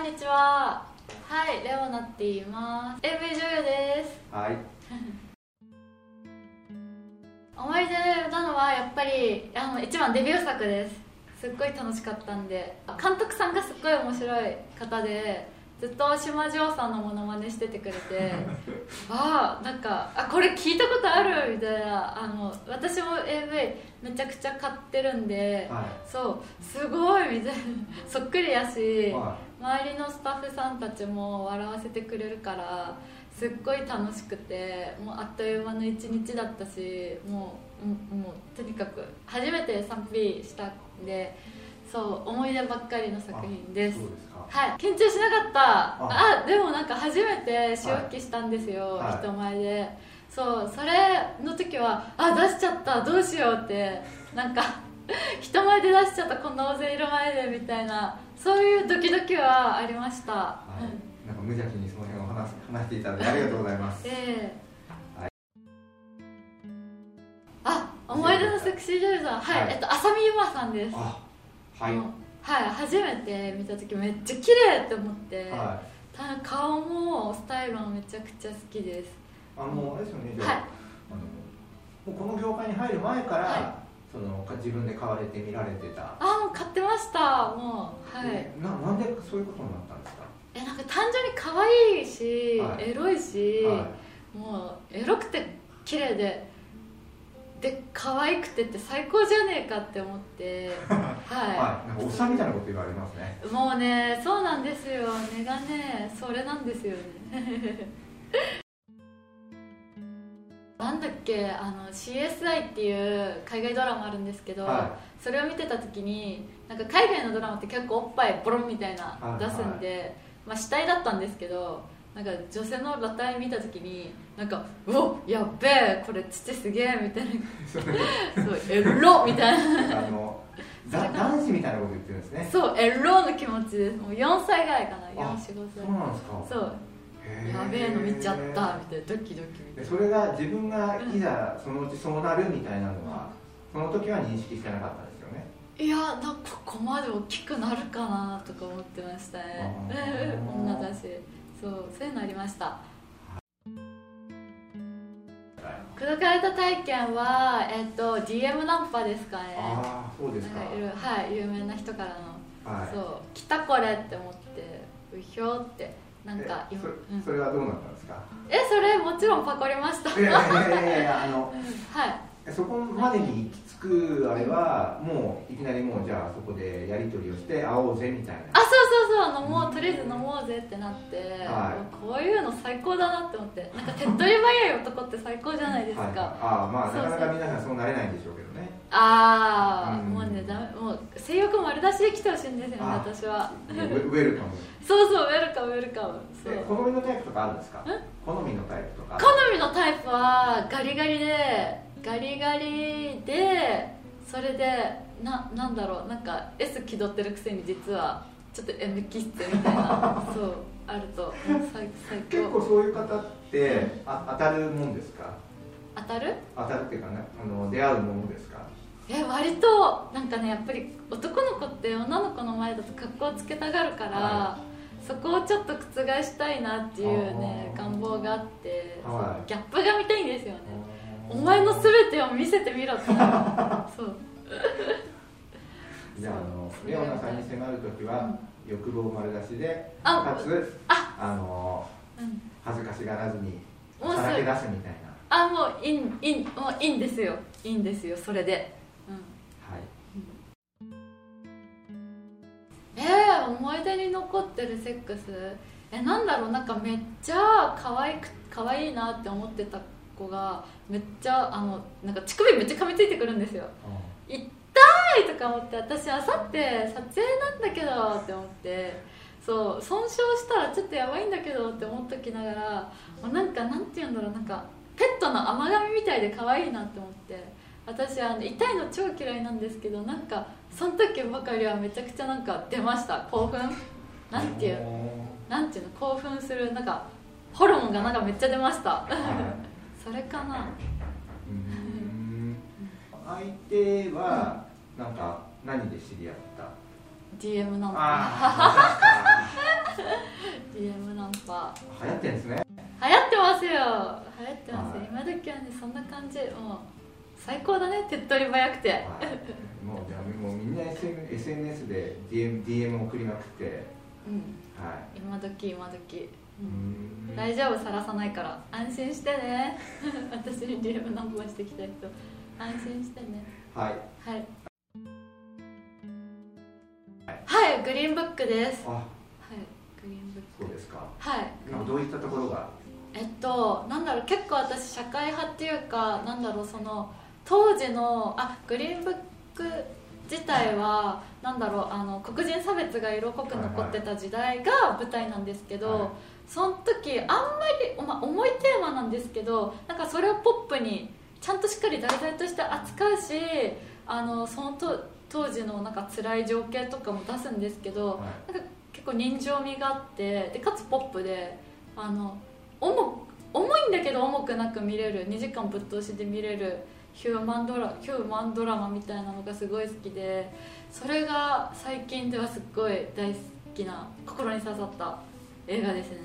こんにちは。はいレオナって言います。AV 女優です。はい。思い出なのはやっぱりあの一番デビュー作です。すっごい楽しかったんで。監督さんがすっごい面白い方でずっと島城さんのモノマネしててくれて ああなんかあこれ聞いたことあるみたいなあの私も AV めちゃくちゃ買ってるんで、はそうすごいみたいな そっくりやし、い。は周りのスタッフさんたちも笑わせてくれるからすっごい楽しくてもうあっという間の一日だったしもううんもうとにかく初めて 3P したんでそう思い出ばっかりの作品ですはい。緊張しなかった。あ。あでもなんか初めて試置きしたんですよ、はい。人前で。そうそれの時はあ出しちゃったどうしようってなんか 人前で出しちゃったこんな大勢いる前でみたいなそういうドキドキはありました、はい。うん。なんか無邪気にその辺を話す話していただいてありがとうございます。ええ。はい。あ思い出のセクシー女優さん。はい、はい。えっと浅見ゆまさんです。あはいはい初めて見た時めっちゃ綺麗って思って、はた顔もスタイルもめちゃくちゃ好きです。いあのあれですよねじゃあ,、はい。あのもうこの業界に入る前から、はそのか自分で買われて見られてた。あもう買ってましたもうはい。えななんでそういうことになったんですか？えなんか単純に可愛いし、はい。エロいし、はもうエロくて綺麗でで可愛くてって最高じゃねえかって思って。い、ははい、なんかおっさんみたいなこと言われますね。い、もうねそうなんですよ。根がねそれなんですよね。なんだっけあの CSI っていう海外ドラマあるんですけど、はそれを見てた時になんか海外のドラマって結構おっぱいボロンみたいなはい出すんで、まあ、死体だったんですけどなんか女性の裸体見た時になんか「うおやっべえこれ父すげえ」みたいな。そうエロみたいな。あのだ男子みたいなこと言ってるんですね。そうエロの気持ちです。もう4歳ぐらいかなあ45歳。そうなんですか。そう。やべえの見ちゃったみたいな。ドキドキみたいなでそれが自分がいざそのうちそうなるみたいなのは、その時は認識してなかったんですよね。いやなんかここまで大きくなるかなとか思ってましたね。女だしそうそういうのありました。口説かれた体験は、えっと DM ナンパですかね。ああそうですか。はい有名な人からの、はい。そう来たこれって思ってうひょーってなんかえそれはどうなったんですか？えそれもちろんパコりました。いやいやいやいやあの はい。そこまでに行き着くあれはもういきなりもうじゃあそこでやり取りをして会おうぜみたいな。あそう飲もうとりあえず飲もうぜってなって、はこういうの最高だなって思ってなんか手っ取り早い男って最高じゃないですか、はい、ああまあなかなか皆さんそうなれないんでしょうけどね。ああ、うん。もうねダメもう性欲丸出しで来てほしいんですよねあ私は。ウェルカム。そうそうウェルカムウェルカム。そう。で好みのタイプとかあるんですか？好みのタイプとか。好みのタイプはガリガリでガリガリでそれでななんだろうなんか S 気取ってるくせに実はちょっと M 気質みたいな。そうあると。最最高。結構そういう方ってあ当たるもんですか？当たる？当たるっていうかねあの出会うものですか？え割となんかねやっぱり男の子って女の子の前だと格好つけたがるから、はそこをちょっと覆したいなっていうね願望があって、はい。ギャップが見たいんですよね。お前の全てを見せてみろって。そうじゃああのレオナさんに迫るときは欲望丸出しであかつああのうん。恥ずかしがらずにさらけす出すみたいな。あもういいんいいんもういいんですよ。いいんですよそれで、うん、はい。えー、思い出に残ってるセックス？えなんだろう？なんかめっちゃ可愛く可愛いなって思ってた子がめっちゃあのなんか乳首めっちゃ噛みついてくるんですよ。痛いとか思って私あさって撮影なんだけどって思って。そう損傷したらちょっとやばいんだけどって思っときながらもうなんかなんて言うんだろうなんかペットの甘噛みみたいで可愛いなって思って。私あの痛いの超嫌いなんですけどなんかその時ばかりはめちゃくちゃなんか出ました。興奮？なんていうなんていうの？興奮するなんかホルモンがなんかめっちゃ出ました。はい。それかな。相手はなんか何で知り合った？DM なのかああ DM ナンパ。流行ってんですね。流行ってますよ。流行ってます、はい。今時はねそんな感じ。もう最高だね手っ取り早くて。はい。もうじゃあもうみんな SN SNS で DM, DM 送りまくって。うん。は今時今時、大丈夫さらさないから。安心してね。私に DM ナンパしてきた人。安心してね。はい。はいはいグリーンブックです。あ。はいグリーンブック。そうですか。はい。なんかどういったところが？えっとなんだろう結構私社会派っていうかなんだろうその当時のあグリーンブック自体はなんだろうあの黒人差別が色濃く残ってた時代が舞台なんですけど、はい。その時あんまり、まあ、重いテーマなんですけどなんかそれをポップにちゃんとしっかり題材として扱うしあのそのと当時のなんか辛い情景とかも出すんですけど、はい。なんか結構人情味があってでかつポップであの重重いんだけど重くなく見れる2時間ぶっ通しで見れるヒューマンドラヒューマンドラマみたいなのがすごい好きでそれが最近ではすっごい大好きな心に刺さった映画ですね。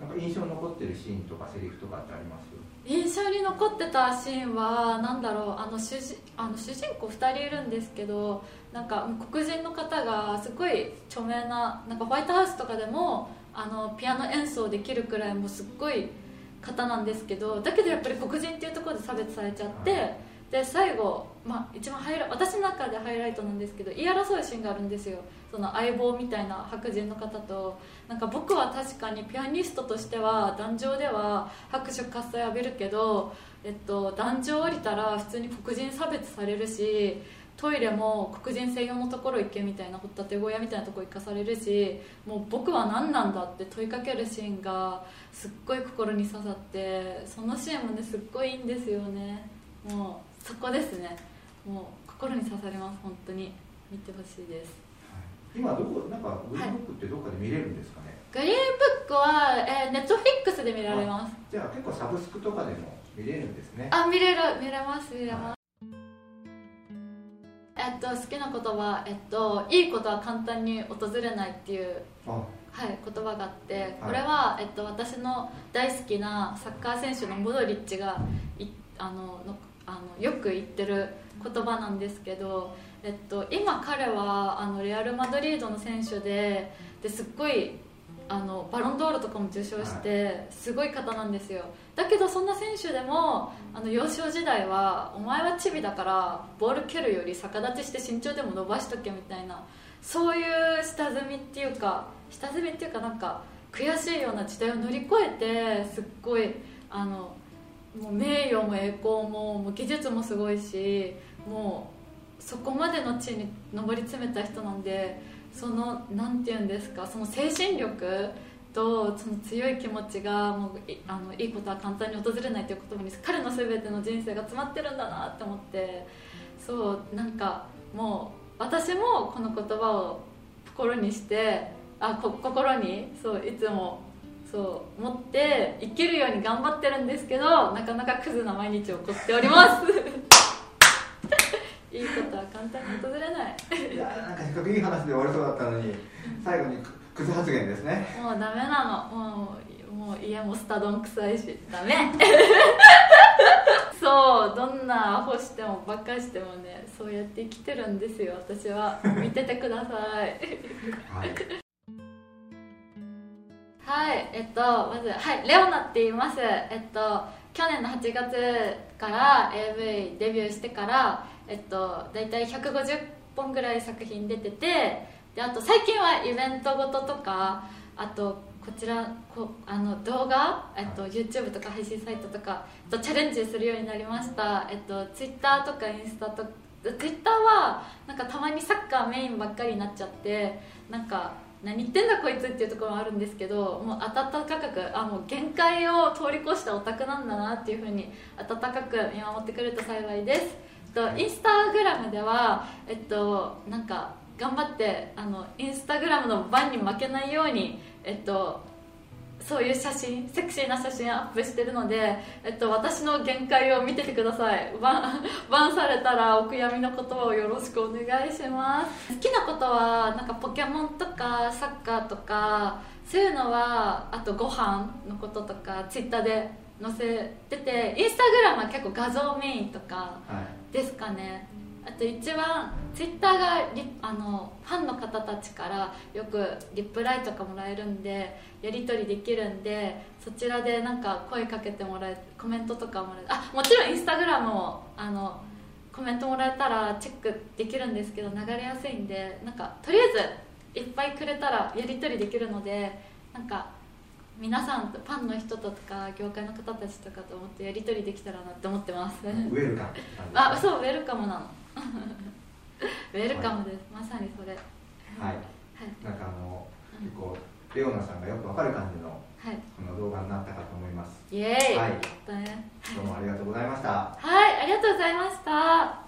なんか印象に残ってるシーンとかセリフとかってあります？印象に残ってたシーンは何だろうあの主人あの主人公2人いるんですけどなんか黒人の方がすごい著名ななんかホワイトハウスとかでもあのピアノ演奏できるくらいもうすっごい方なんですけどだけどやっぱり黒人っていうところで差別されちゃって、で最後、まあ、一番ハイラ私の中でハイライトなんですけど言い争うシーンがあるんですよ。その相棒みたいな白人の方と。なんか僕は確かにピアニストとしては壇上では拍手喝采浴びるけど、えっと、壇上降りたら普通に黒人差別されるしトイレも黒人専用のところ行けみたいな掘ったて小屋みたいなとこ行かされるしもう僕は何なんだって問いかけるシーンがすっごい心に刺さってそのシーンもねすっごいいいんですよね。もうそこですね。もう心に刺さります。本当に。見てほしいです。今どこなんかグリーンブックってどこかで見れるんですかね、グリーンブックは、えー、ネットフリックスで見られます。じゃあ結構サブスクとかでも見れるんですね。あ見れる。見れます見れます、えっと好きな言葉えっといいことは簡単に訪れないっていうあ。はい、言葉があってこれは、えっと、私の大好きなサッカー選手のモドリッチがいあののあのよく言ってる言葉なんですけど、えっと、今彼はあのレアル・マドリードの選手でですっごいあのバロンドールとかも受賞してすごい方なんですよ。だけどそんな選手でもあの幼少時代はお前はチビだからボール蹴るより逆立ちして身長でも伸ばしとけみたいなそういう下積みっていうか下積みっていうかなんか悔しいような時代を乗り越えてすっごいあのもう名誉も栄光ももう技術もすごいしもうそこまでの地に上り詰めた人なんでそのなんて言うんですかその精神力とその強い気持ちがもういあのいいことは簡単に訪れないという言葉に彼の全ての人生が詰まってるんだなって思ってそうなんかもう私もこの言葉を心にしてあこ心にそういつもそう持って生きるように頑張ってるんですけどなかなかクズな毎日を送っております。いいことは簡単に訪れない。いやなんかせっかくいい話で終わりそうだったのに最後にククズ発言ですね。もうダメなの。もうもう家もスタ丼臭いし。ダメ。そうどんなアホしてもバカしてもねそうやって生きてるんですよ私は。見ててください。はいはいえっとまずはいレオナって言います。えっと去年の8月から AV デビューしてからえっと大体150本ぐらい作品出ててであと最近はイベントごととかあとこちらこあの動画、えっと、YouTube とか配信サイトとか、えっと、チャレンジするようになりました、えっと、Twitter とかインスタとか Twitter はなんかたまにサッカーメインばっかりになっちゃってなんか何言ってんだこいつっていうところもあるんですけどもう温かくあもう限界を通り越したオタクなんだなっていうふうに温かく見守ってくれると幸いです、えっと、インスタグラムではえっとなんか頑張ってあのインスタグラムの番に負けないようにえっとそういう写真セクシーな写真アップしてるので、えっと、私の限界を見ててください。バン バンされたらお悔やみの言葉をよろしくお願いします。好きなことはなんかポケモンとかサッカーとかそういうのはあとご飯のこととかツイッターで載せててインスタグラムは結構画像メインとかはい。ですかねあと一番ツイッターがあのファンの方たちからよくリプライとかもらえるんでやり取りできるんでそちらでなんか声かけてもらえコメントとかもらえあもちろんインスタグラムもあのコメントもらえたらチェックできるんですけど流れやすいんでなんかとりあえずいっぱいくれたらやり取りできるのでなんか皆さんとファンの人とか業界の方たちとかと思ってやり取りできたらなって思ってます。ウェルカム。あそうウェルカムなの。ウェルカムです、まさにそれ。はい。はい。なんかあの結構レオナさんがよくわかる感じのはい。この動画になったかと思います。イエーイ、はい。だね。どうもありがとうございました。はいありがとうございました